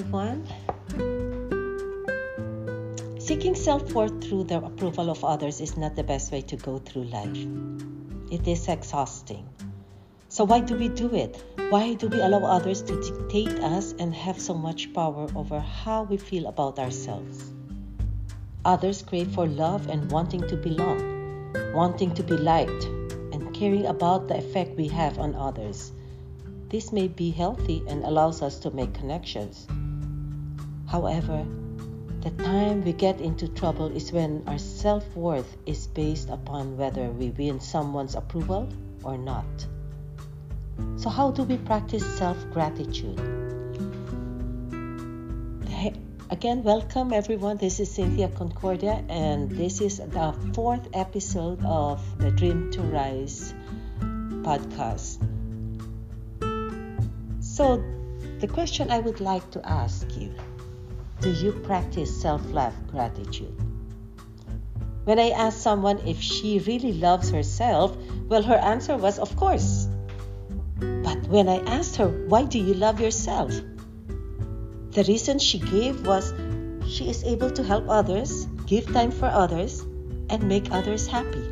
Everyone. Seeking self worth through the approval of others is not the best way to go through life. It is exhausting. So, why do we do it? Why do we allow others to dictate us and have so much power over how we feel about ourselves? Others crave for love and wanting to belong, wanting to be liked, and caring about the effect we have on others. This may be healthy and allows us to make connections. However, the time we get into trouble is when our self worth is based upon whether we win someone's approval or not. So, how do we practice self gratitude? Again, welcome everyone. This is Cynthia Concordia, and this is the fourth episode of the Dream to Rise podcast. So, the question I would like to ask you do you practice self love gratitude? When I asked someone if she really loves herself, well, her answer was, of course. But when I asked her, why do you love yourself? The reason she gave was she is able to help others, give time for others, and make others happy.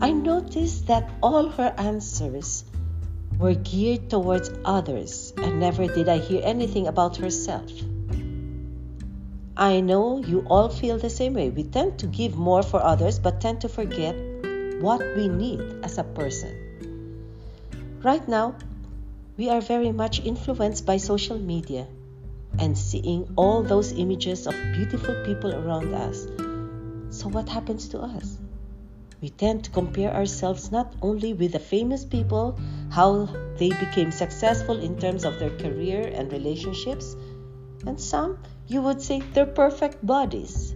I noticed that all her answers were geared towards others, and never did I hear anything about herself. I know you all feel the same way. We tend to give more for others, but tend to forget what we need as a person. Right now, we are very much influenced by social media and seeing all those images of beautiful people around us. So, what happens to us? We tend to compare ourselves not only with the famous people, how they became successful in terms of their career and relationships, and some, you would say, they're perfect bodies.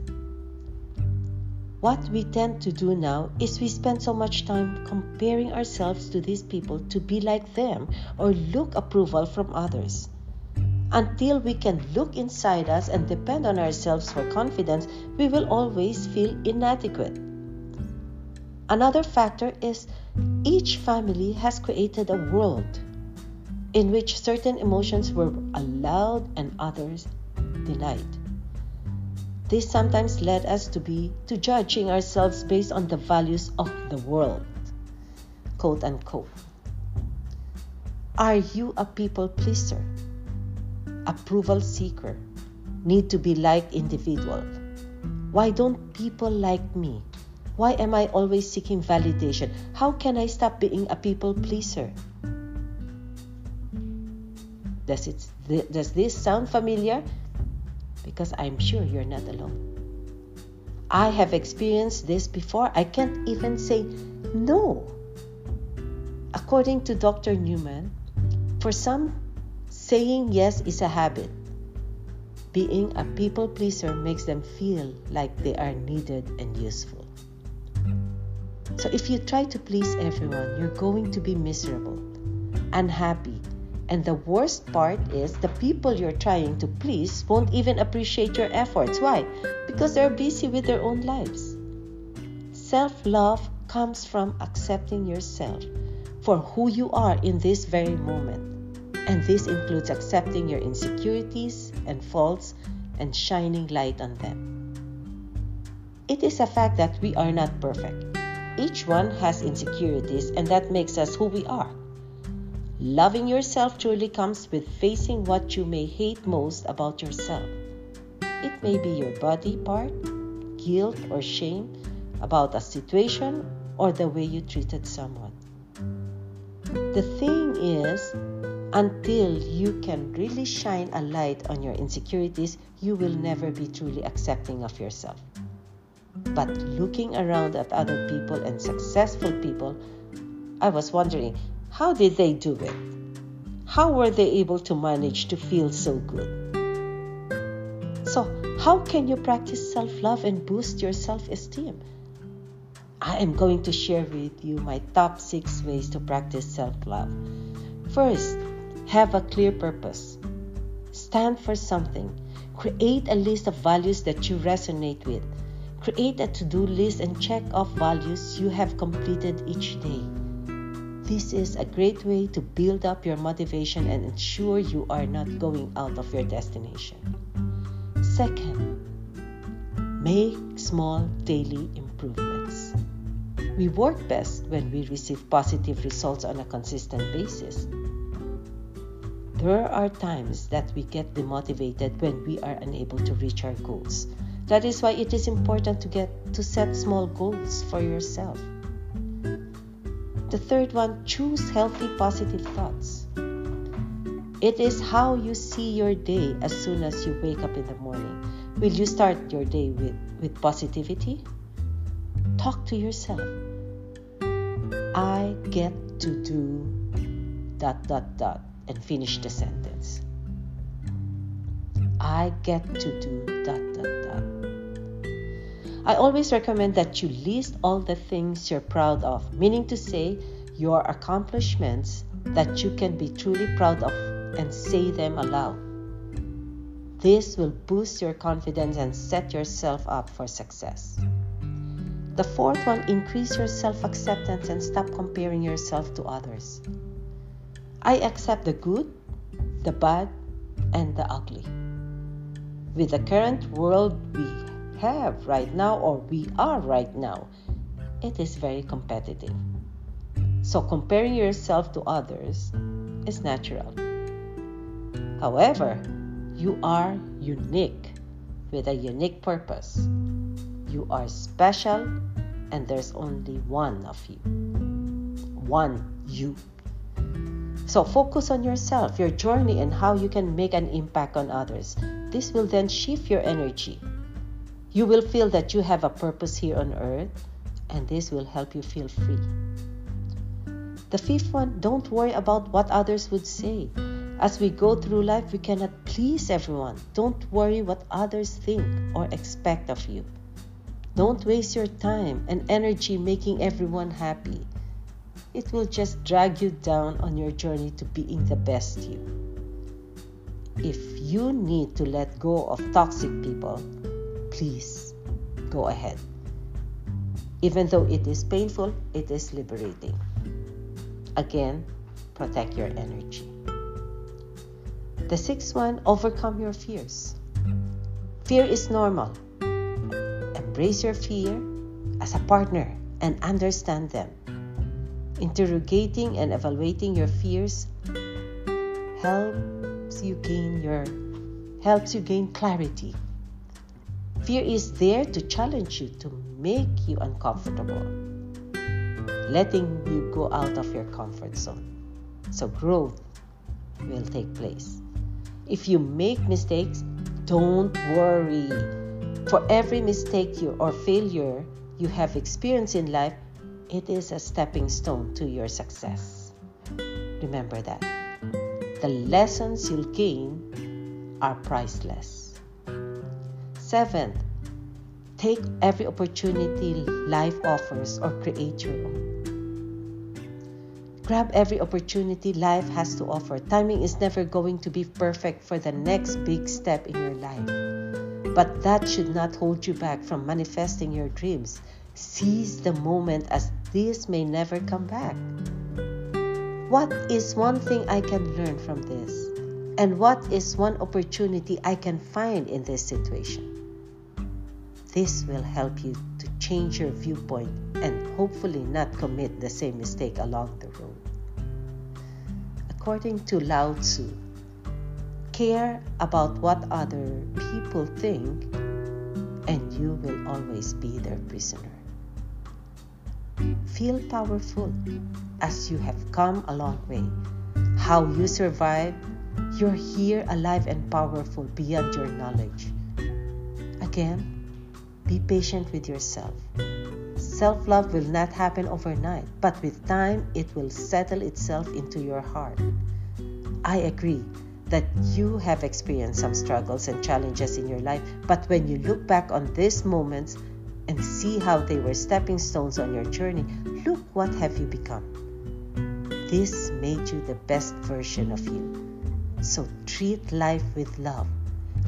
What we tend to do now is we spend so much time comparing ourselves to these people to be like them or look approval from others. Until we can look inside us and depend on ourselves for confidence, we will always feel inadequate. Another factor is each family has created a world in which certain emotions were allowed and others denied. This sometimes led us to be to judging ourselves based on the values of the world. Quote unquote. Are you a people pleaser? Approval seeker? Need to be liked individual? Why don't people like me? Why am I always seeking validation? How can I stop being a people pleaser? Does, it, does this sound familiar? Because I'm sure you're not alone. I have experienced this before. I can't even say no. According to Dr. Newman, for some, saying yes is a habit. Being a people pleaser makes them feel like they are needed and useful. So if you try to please everyone, you're going to be miserable, unhappy, and the worst part is the people you're trying to please won't even appreciate your efforts. Why? Because they're busy with their own lives. Self love comes from accepting yourself for who you are in this very moment. And this includes accepting your insecurities and faults and shining light on them. It is a fact that we are not perfect. Each one has insecurities, and that makes us who we are. Loving yourself truly comes with facing what you may hate most about yourself. It may be your body part, guilt or shame about a situation, or the way you treated someone. The thing is, until you can really shine a light on your insecurities, you will never be truly accepting of yourself. But looking around at other people and successful people, I was wondering how did they do it? How were they able to manage to feel so good? So, how can you practice self love and boost your self esteem? I am going to share with you my top six ways to practice self love. First, have a clear purpose. Stand for something. Create a list of values that you resonate with. Create a to do list and check off values you have completed each day. This is a great way to build up your motivation and ensure you are not going out of your destination. Second, make small daily improvements. We work best when we receive positive results on a consistent basis. There are times that we get demotivated when we are unable to reach our goals. That is why it is important to get to set small goals for yourself. The third one, choose healthy positive thoughts. It is how you see your day as soon as you wake up in the morning. Will you start your day with, with positivity? Talk to yourself. I get to do dot dot dot and finish the sentence. I get to do dot dot dot. I always recommend that you list all the things you're proud of, meaning to say your accomplishments that you can be truly proud of and say them aloud. This will boost your confidence and set yourself up for success. The fourth one, increase your self acceptance and stop comparing yourself to others. I accept the good, the bad, and the ugly. With the current world we have right now, or we are right now, it is very competitive. So, comparing yourself to others is natural. However, you are unique with a unique purpose. You are special, and there's only one of you. One you. So focus on yourself, your journey, and how you can make an impact on others. This will then shift your energy. You will feel that you have a purpose here on earth, and this will help you feel free. The fifth one, don't worry about what others would say. As we go through life, we cannot please everyone. Don't worry what others think or expect of you. Don't waste your time and energy making everyone happy it will just drag you down on your journey to being the best you. If you need to let go of toxic people, please go ahead. Even though it is painful, it is liberating. Again, protect your energy. The sixth one, overcome your fears. Fear is normal. Embrace your fear as a partner and understand them. Interrogating and evaluating your fears helps you gain your helps you gain clarity. Fear is there to challenge you, to make you uncomfortable, letting you go out of your comfort zone. So growth will take place. If you make mistakes, don't worry. For every mistake you or failure you have experienced in life, it is a stepping stone to your success. Remember that. The lessons you'll gain are priceless. Seventh, take every opportunity life offers or create your own. Grab every opportunity life has to offer. Timing is never going to be perfect for the next big step in your life. But that should not hold you back from manifesting your dreams. Seize the moment as this may never come back. What is one thing I can learn from this? And what is one opportunity I can find in this situation? This will help you to change your viewpoint and hopefully not commit the same mistake along the road. According to Lao Tzu, care about what other people think, and you will always be their prisoner. Feel powerful as you have come a long way. How you survive, you're here alive and powerful beyond your knowledge. Again, be patient with yourself. Self love will not happen overnight, but with time, it will settle itself into your heart. I agree that you have experienced some struggles and challenges in your life, but when you look back on these moments, and see how they were stepping stones on your journey, look what have you become. This made you the best version of you. So treat life with love.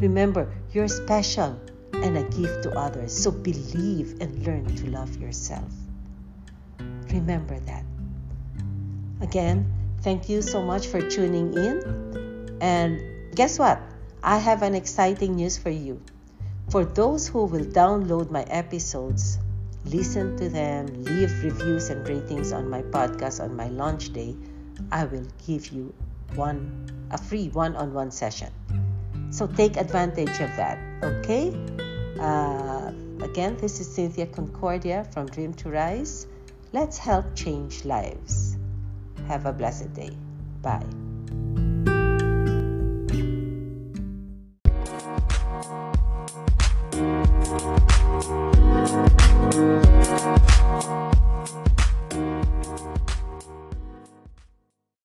Remember, you're special and a gift to others. So believe and learn to love yourself. Remember that. Again, thank you so much for tuning in. And guess what? I have an exciting news for you. For those who will download my episodes, listen to them, leave reviews and ratings on my podcast on my launch day, I will give you one a free one-on-one session. So take advantage of that, okay? Uh, again, this is Cynthia Concordia from Dream to Rise. Let's help change lives. Have a blessed day. Bye.